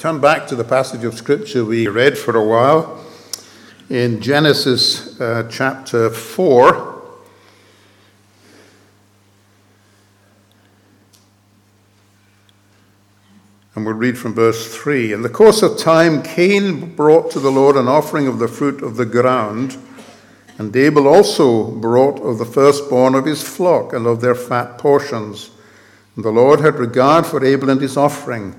Turn back to the passage of Scripture we read for a while in Genesis uh, chapter 4. And we'll read from verse 3. In the course of time, Cain brought to the Lord an offering of the fruit of the ground, and Abel also brought of the firstborn of his flock and of their fat portions. And the Lord had regard for Abel and his offering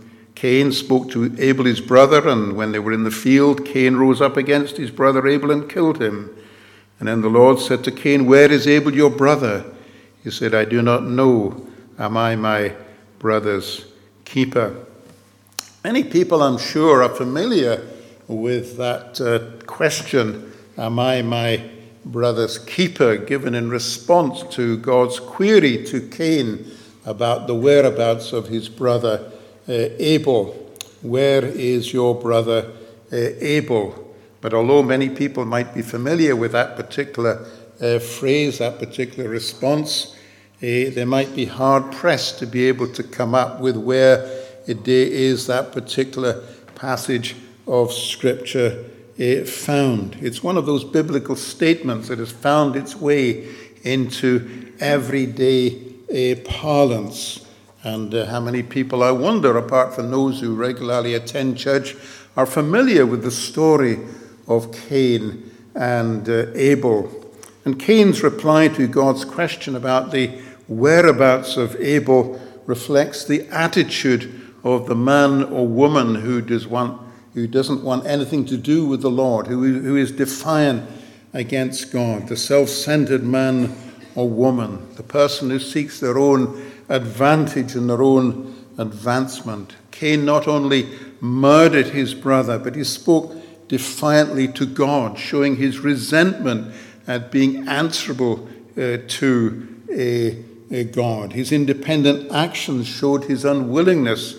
Cain spoke to Abel his brother, and when they were in the field, Cain rose up against his brother Abel and killed him. And then the Lord said to Cain, Where is Abel your brother? He said, I do not know. Am I my brother's keeper? Many people, I'm sure, are familiar with that uh, question, Am I my brother's keeper? given in response to God's query to Cain about the whereabouts of his brother Abel, where is your brother uh, Abel? But although many people might be familiar with that particular uh, phrase, that particular response, they might be hard pressed to be able to come up with where it is that particular passage of Scripture found. It's one of those biblical statements that has found its way into everyday parlance. And uh, how many people, I wonder, apart from those who regularly attend church, are familiar with the story of Cain and uh, Abel. And Cain's reply to God's question about the whereabouts of Abel reflects the attitude of the man or woman who, does want, who doesn't want anything to do with the Lord, who, who is defiant against God, the self centered man or woman, the person who seeks their own advantage in their own advancement. Cain not only murdered his brother, but he spoke defiantly to God, showing his resentment at being answerable uh, to a, a, God. His independent actions showed his unwillingness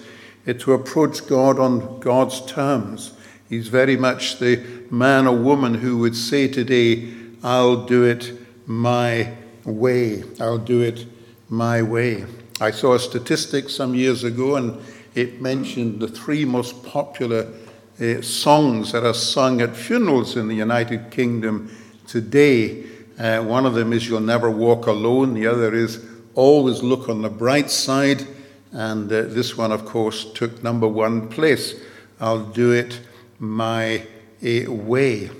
uh, to approach God on God's terms. He's very much the man or woman who would say today, I'll do it my way. I'll do it my way. I saw a statistic some years ago, and it mentioned the three most popular uh, songs that are sung at funerals in the United Kingdom today. Uh, one of them is You'll Never Walk Alone, the other is Always Look on the Bright Side, and uh, this one, of course, took number one place. I'll do it my uh, way.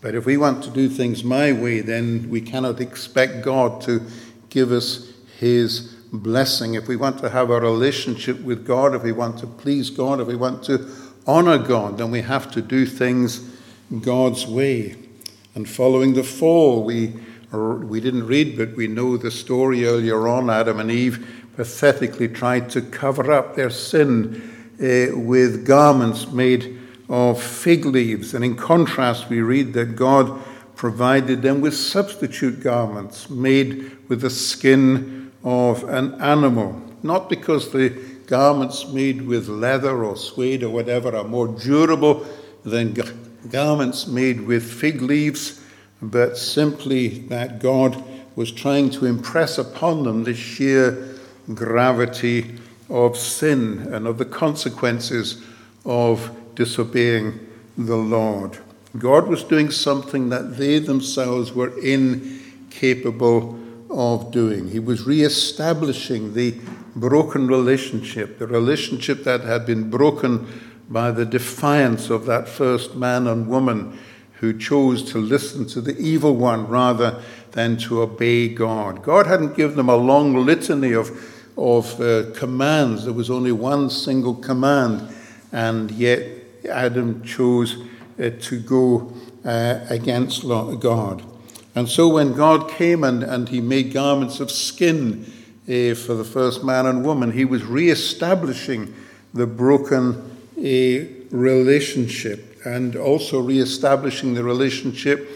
But if we want to do things my way, then we cannot expect God to give us His blessing, if we want to have a relationship with God, if we want to please God, if we want to honor God, then we have to do things God's way. And following the fall, we, we didn't read, but we know the story earlier on. Adam and Eve pathetically tried to cover up their sin uh, with garments made of fig leaves. And in contrast, we read that God provided them with substitute garments made with the skin of an animal, not because the garments made with leather or suede or whatever are more durable than garments made with fig leaves, but simply that God was trying to impress upon them the sheer gravity of sin and of the consequences of disobeying the Lord. God was doing something that they themselves were incapable of doing. He was re-establishing the broken relationship, the relationship that had been broken by the defiance of that first man and woman who chose to listen to the evil one rather than to obey God. God hadn't given them a long litany of, of uh, commands, there was only one single command, and yet Adam chose uh, to go uh, against God. And so when God came and, and he made garments of skin uh, for the first man and woman, he was re-establishing the broken uh, relationship. and also re-establishing the relationship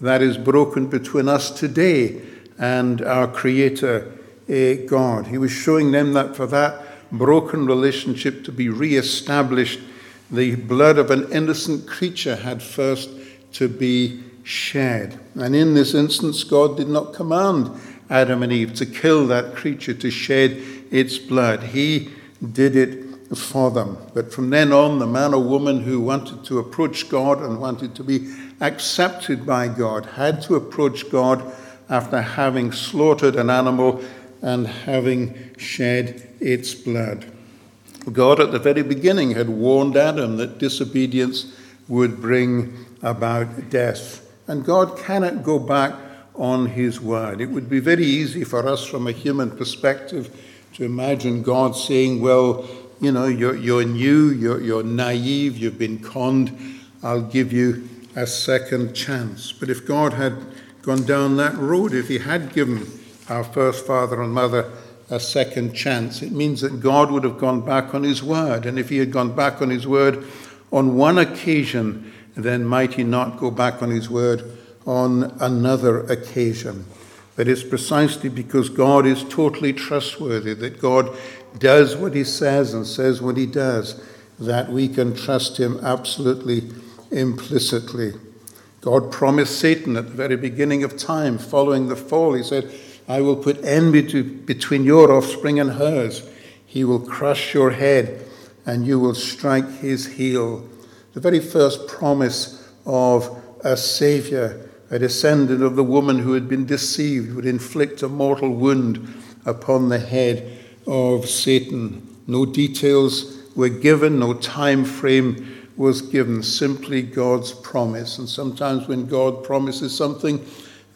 that is broken between us today and our Creator, eh, God. He was showing them that for that broken relationship to be re-established, the blood of an innocent creature had first to be shed. And in this instance, God did not command Adam and Eve to kill that creature, to shed its blood. He did it for them. But from then on, the man or woman who wanted to approach God and wanted to be accepted by God had to approach God after having slaughtered an animal and having shed its blood. God, at the very beginning, had warned Adam that disobedience would bring about death. And God cannot go back on his word. It would be very easy for us from a human perspective to imagine God saying, Well, you know, you're, you're new, you're, you're naive, you've been conned, I'll give you a second chance. But if God had gone down that road, if He had given our first father and mother a second chance, it means that God would have gone back on His word. And if He had gone back on His word on one occasion, then might He not go back on His word on another occasion? But it's precisely because God is totally trustworthy, that God does what he says and says what he does, that we can trust him absolutely implicitly. God promised Satan at the very beginning of time, following the fall, he said, I will put enmity between your offspring and hers. He will crush your head and you will strike his heel. The very first promise of a Savior, a descendant of the woman who had been deceived, would inflict a mortal wound upon the head of Satan. No details were given, no time frame was given, simply God's promise. And sometimes when God promises something,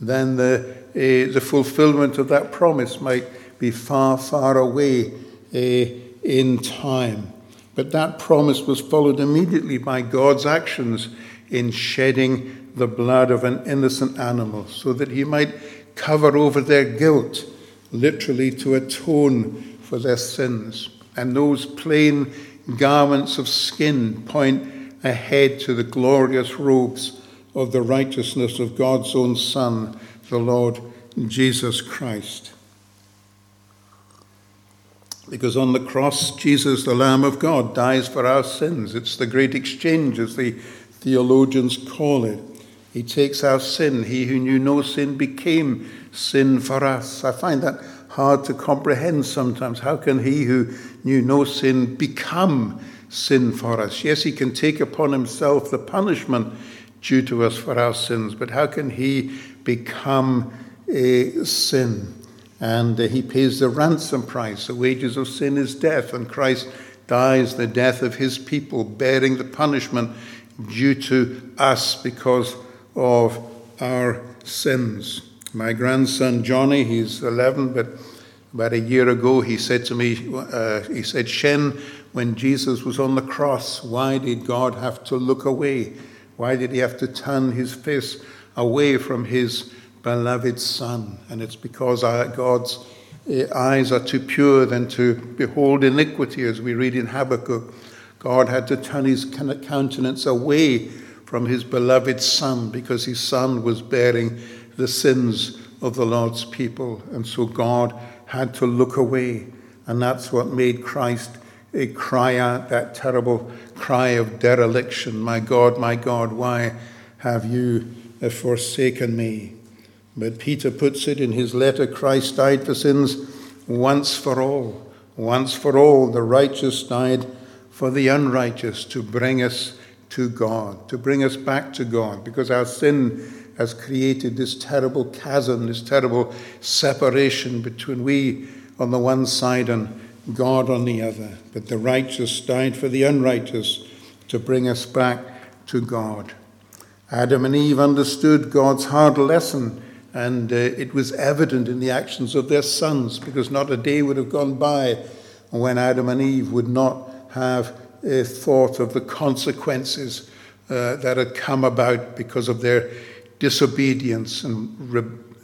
then the, uh, the fulfillment of that promise might be far, far away uh, in time. But that promise was followed immediately by God's actions in shedding the blood of an innocent animal so that he might cover over their guilt, literally to atone for their sins. And those plain garments of skin point ahead to the glorious robes of the righteousness of God's own Son, the Lord Jesus Christ. Because on the cross, Jesus, the Lamb of God, dies for our sins. It's the great exchange, as the theologians call it. He takes our sin. He who knew no sin became sin for us. I find that hard to comprehend sometimes. How can he who knew no sin become sin for us? Yes, he can take upon himself the punishment due to us for our sins, but how can he become a sin? And uh, he pays the ransom price. The wages of sin is death, and Christ dies the death of his people, bearing the punishment due to us because of our sins. My grandson Johnny, he's 11, but about a year ago he said to me, uh, he said, Shen, when Jesus was on the cross, why did God have to look away? Why did he have to turn his face away from his beloved Son? And it's because our, God's uh, eyes are too pure than to behold iniquity, as we read in Habakkuk. God had to turn his countenance away from his beloved Son because his Son was bearing the sins of the Lord's people. And so God had to look away. And that's what made Christ a cry out, that terrible cry of dereliction My God, my God, why have you forsaken me? But Peter puts it in his letter Christ died for sins once for all. Once for all, the righteous died for the unrighteous to bring us to God, to bring us back to God, because our sin has created this terrible chasm, this terrible separation between we on the one side and God on the other. But the righteous died for the unrighteous to bring us back to God. Adam and Eve understood God's hard lesson, and uh, it was evident in the actions of their sons, because not a day would have gone by when Adam and Eve would not have uh, thought of the consequences uh, that had come about because of their disobedience and,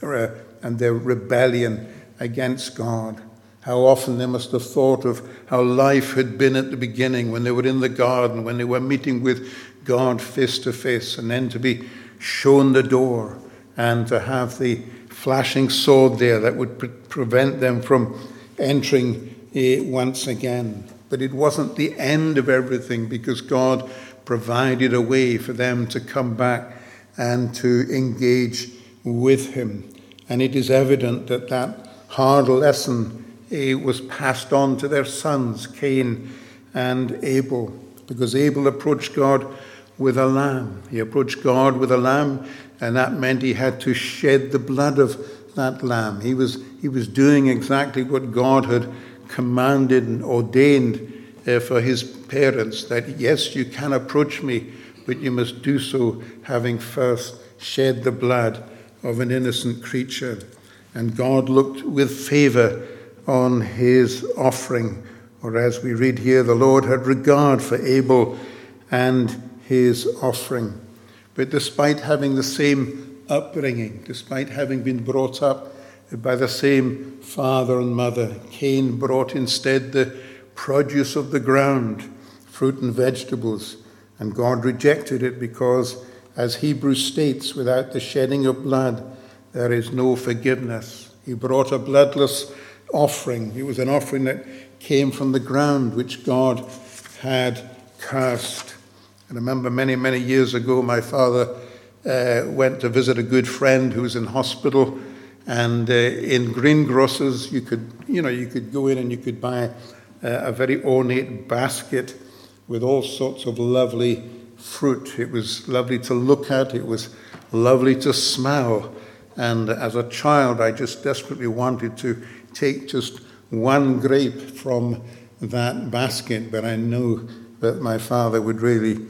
re- and their rebellion against God. How often they must have thought of how life had been at the beginning when they were in the garden, when they were meeting with God face to face and then to be shown the door and to have the flashing sword there that would pre- prevent them from entering uh, once again. But it wasn't the end of everything because God provided a way for them to come back and to engage with Him. And it is evident that that hard lesson uh, was passed on to their sons, Cain and Abel, because Abel approached God with a lamb. He approached God with a lamb, and that meant he had to shed the blood of that lamb. He was, he was doing exactly what God had commanded and ordained uh, for his parents that, yes, you can approach me, but you must do so having first shed the blood of an innocent creature. And God looked with favor on his offering. Or as we read here, the Lord had regard for Abel and his offering. But despite having the same upbringing, despite having been brought up by the same father and mother, Cain brought instead the produce of the ground, fruit and vegetables, and God rejected it because, as Hebrews states, without the shedding of blood, there is no forgiveness. He brought a bloodless offering. It was an offering that came from the ground which God had cursed. I remember many, many years ago, my father uh, went to visit a good friend who was in hospital. And uh, in greengrocers, you could, you know, you could go in and you could buy uh, a very ornate basket with all sorts of lovely fruit. It was lovely to look at. It was lovely to smell. And as a child, I just desperately wanted to take just one grape from that basket, but I knew that my father would really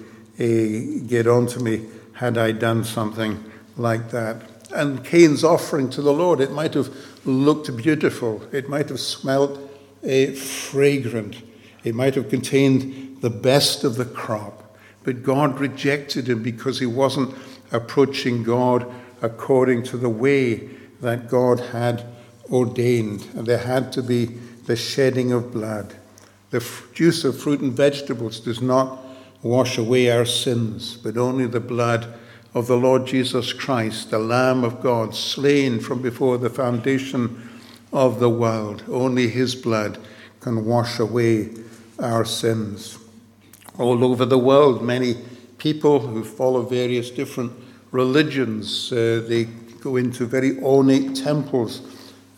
get on to me had I done something like that. And Cain's offering to the Lord, it might have looked beautiful, it might have smelt uh, fragrant, it might have contained the best of the crop, but God rejected him because he wasn't approaching God according to the way that God had ordained. And there had to be the shedding of blood. The juice of fruit and vegetables does not wash away our sins, but only the blood of the Lord Jesus Christ, the Lamb of God, slain from before the foundation of the world. Only his blood can wash away our sins. All over the world, many people who follow various different religions, uh, they go into very ornate temples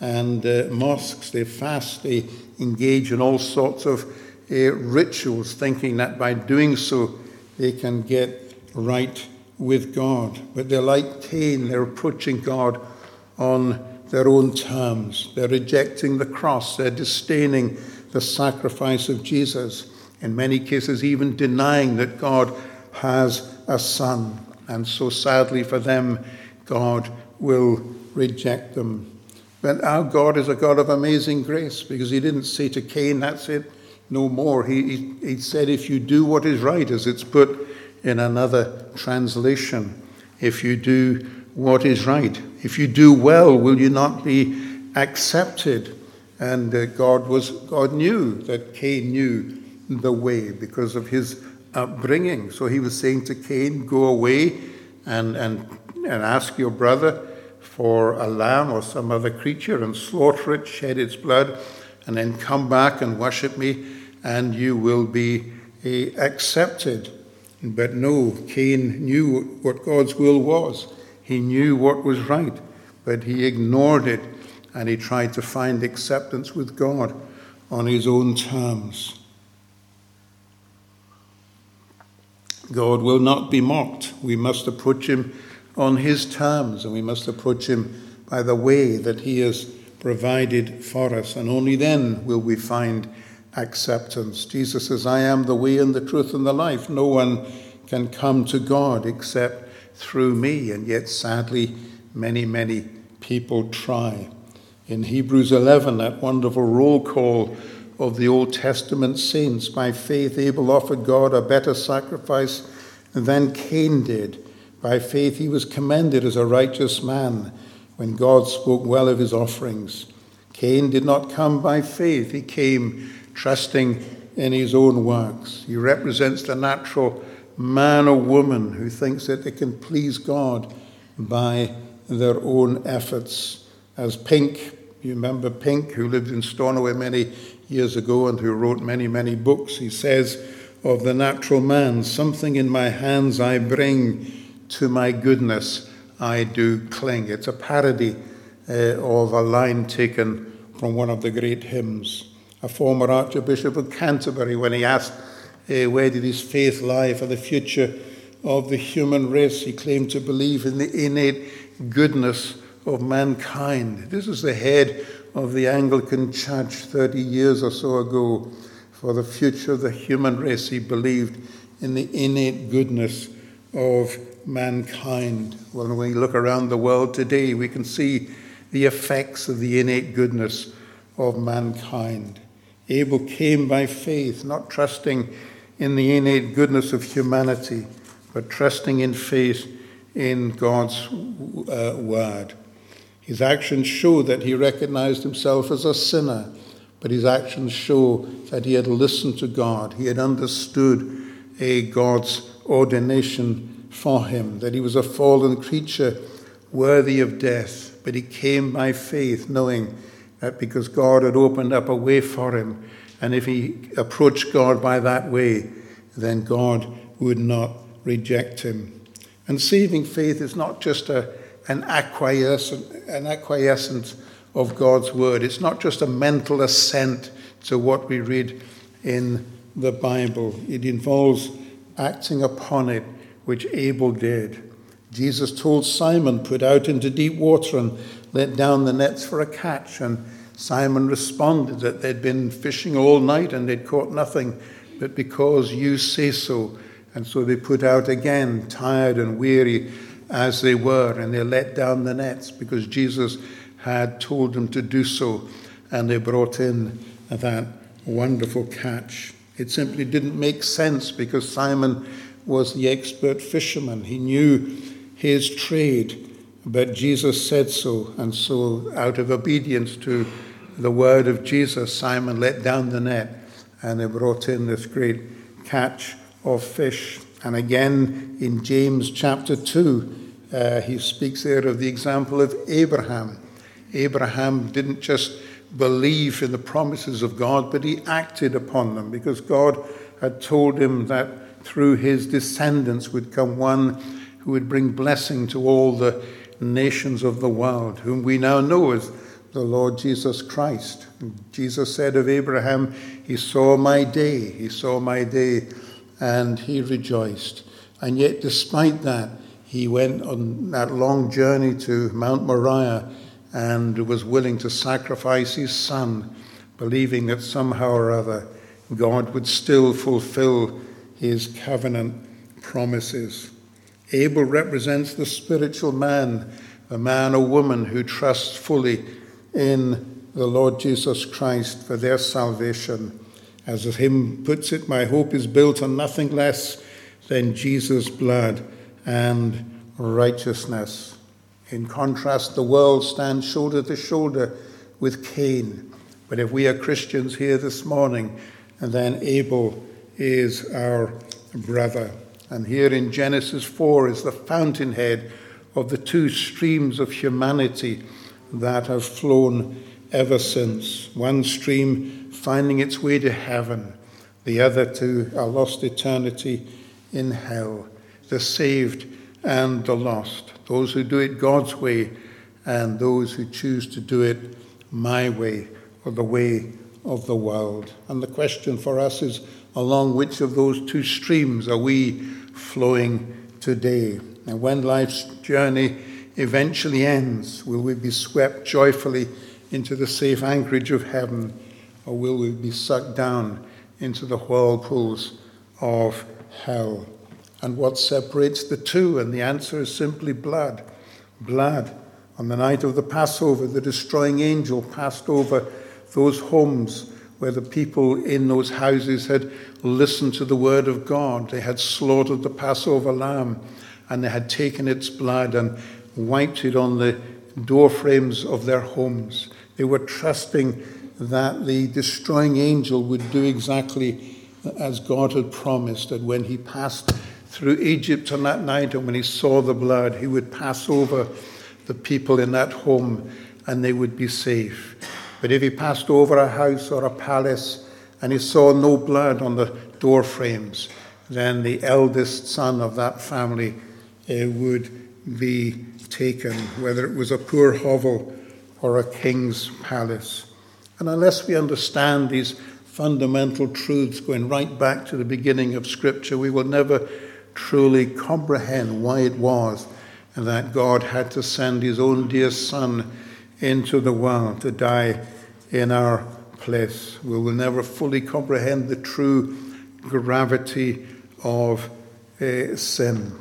and uh, mosques, they fast, they engage in all sorts of uh, rituals, thinking that by doing so they can get right with God. But they're like Cain, they're approaching God on their own terms. They're rejecting the cross, they're disdaining the sacrifice of Jesus, in many cases, even denying that God has a son. And so sadly for them, God will reject them. But our God is a God of amazing grace because he didn't say to Cain, That's it, no more. He, he, he said, If you do what is right, as it's put in another translation, if you do what is right, if you do well, will you not be accepted? And uh, God was God knew that Cain knew the way because of his upbringing. So he was saying to Cain, Go away and, and, and ask your brother for a lamb or some other creature and slaughter it, shed its blood, and then come back and worship me, and you will be uh, accepted. But no, Cain knew what God's will was. He knew what was right, but he ignored it and he tried to find acceptance with God on his own terms. God will not be mocked. We must approach him on his terms and we must approach him by the way that he has provided for us, and only then will we find acceptance. Jesus says, I am the way and the truth and the life. No one can come to God except through me, and yet sadly, many, many people try. In Hebrews 11, that wonderful roll call of the Old Testament saints. By faith, Abel offered God a better sacrifice than Cain did. By faith, he was commended as a righteous man when God spoke well of his offerings. Cain did not come by faith, he came trusting in his own works. He represents the natural man or woman who thinks that they can please God by their own efforts. As Pink, you remember Pink, who lived in Stornoway many years ago and who wrote many, many books, he says of the natural man, Something in my hands I bring, to my goodness I do cling. It's a parody uh, of a line taken from one of the great hymns. A former Archbishop of Canterbury, when he asked uh, where did his faith lie for the future of the human race, he claimed to believe in the innate goodness of mankind. This is the head of the Anglican Church 30 years or so ago. For the future of the human race, he believed in the innate goodness of mankind. Well, when we look around the world today, we can see the effects of the innate goodness of mankind. Abel came by faith, not trusting in the innate goodness of humanity, but trusting in faith in God's uh, word. His actions show that he recognized himself as a sinner, but his actions show that he had listened to God. He had understood a God's ordination for him, that he was a fallen creature worthy of death, but he came by faith, knowing Uh, because God had opened up a way for him, and if he approached God by that way, then God would not reject him. And saving faith is not just a, an, acquiescence, an acquiescence of God's word, it's not just a mental assent to what we read in the Bible. It involves acting upon it, which Abel did. Jesus told Simon, Put out into deep water and let down the nets for a catch. And Simon responded that they'd been fishing all night and they'd caught nothing, but because you say so. And so they put out again, tired and weary as they were, and they let down the nets because Jesus had told them to do so. And they brought in that wonderful catch. It simply didn't make sense because Simon was the expert fisherman. He knew his trade, but Jesus said so. And so, out of obedience to the word of Jesus, Simon let down the net and they brought in this great catch of fish. And again in James chapter 2, uh, he speaks there of the example of Abraham. Abraham didn't just believe in the promises of God, but he acted upon them because God had told him that through his descendants would come one who would bring blessing to all the nations of the world, whom we now know as the Lord Jesus Christ. Jesus said of Abraham, He saw my day, he saw my day, and he rejoiced. And yet, despite that, he went on that long journey to Mount Moriah and was willing to sacrifice his son, believing that somehow or other God would still fulfill his covenant promises. Abel represents the spiritual man, a man or woman who trusts fully in the Lord Jesus Christ for their salvation. As the hymn puts it, my hope is built on nothing less than Jesus' blood and righteousness. In contrast, the world stands shoulder to shoulder with Cain. But if we are Christians here this morning, then Abel is our brother. And here in Genesis 4 is the fountainhead of the two streams of humanity that have flown ever since. One stream finding its way to heaven, the other to a lost eternity in hell. The saved and the lost, those who do it God's way and those who choose to do it my way or the way of the world. And the question for us is along which of those two streams are we flowing today? And when life's journey eventually ends? Will we be swept joyfully into the safe anchorage of heaven, or will we be sucked down into the whirlpools of hell? And what separates the two? And the answer is simply blood. Blood. On the night of the Passover, the destroying angel passed over those homes where the people in those houses had listened to the word of God. They had slaughtered the Passover lamb and they had taken its blood and wiped it on the door frames of their homes. They were trusting that the destroying angel would do exactly as God had promised, that when he passed through Egypt on that night, and when he saw the blood, he would pass over the people in that home and they would be safe. But if he passed over a house or a palace and he saw no blood on the door frames, then the eldest son of that family uh, would be taken, whether it was a poor hovel or a king's palace. And unless we understand these fundamental truths going right back to the beginning of Scripture, we will never truly comprehend why it was that God had to send his own dear Son into the world to die in our place. We will never fully comprehend the true gravity of uh, sin.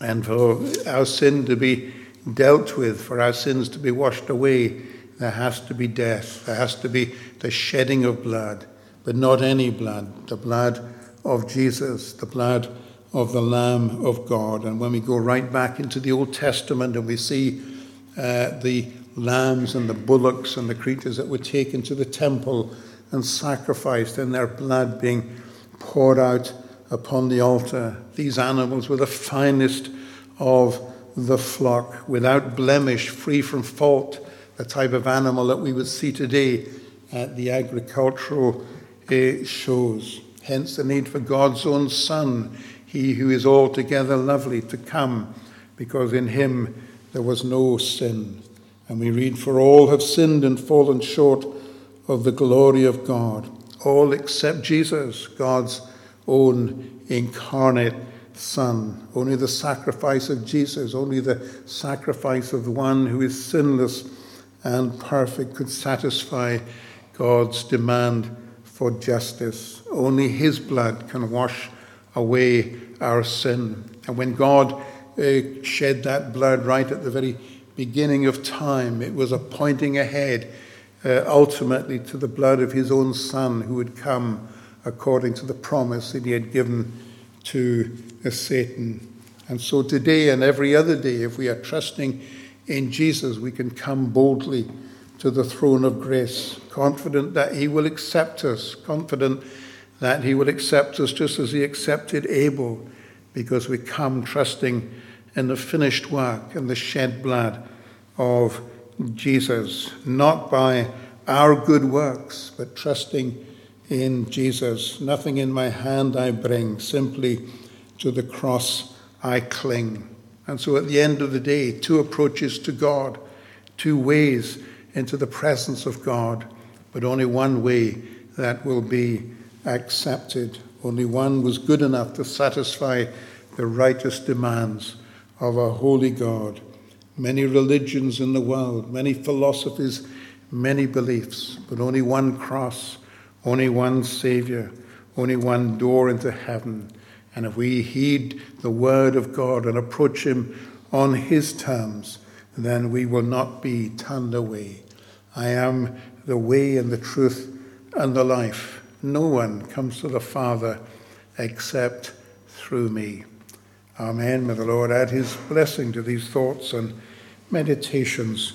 And for our sin to be dealt with, for our sins to be washed away, there has to be death. There has to be the shedding of blood, but not any blood, the blood of Jesus, the blood of the Lamb of God. And when we go right back into the Old Testament and we see uh, the lambs and the bullocks and the creatures that were taken to the temple and sacrificed, and their blood being poured out upon the altar, these animals were the finest of the flock, without blemish, free from fault, the type of animal that we would see today at the agricultural uh, shows. Hence the need for God's own Son he who is altogether lovely to come, because in him there was no sin. And we read, For all have sinned and fallen short of the glory of God, all except Jesus, God's own incarnate Son. Only the sacrifice of Jesus, only the sacrifice of the one who is sinless and perfect could satisfy God's demand for justice. Only his blood can wash away our sin. And when God uh, shed that blood right at the very beginning of time, it was a pointing ahead uh, ultimately to the blood of his own Son who would come according to the promise that he had given to uh, Satan. And so today and every other day, if we are trusting in Jesus, we can come boldly to the throne of grace, confident that he will accept us, confident that He will accept us just as He accepted Abel, because we come trusting in the finished work and the shed blood of Jesus, not by our good works, but trusting in Jesus. Nothing in my hand I bring, simply to the cross I cling. And so at the end of the day, two approaches to God, two ways into the presence of God, but only one way that will be accepted. Only one was good enough to satisfy the righteous demands of a holy God. Many religions in the world, many philosophies, many beliefs, but only one cross, only one Savior, only one door into heaven. And if we heed the word of God and approach Him on His terms, then we will not be turned away. I am the way and the truth and the life. No one comes to the Father except through me. Amen. May the Lord add his blessing to these thoughts and meditations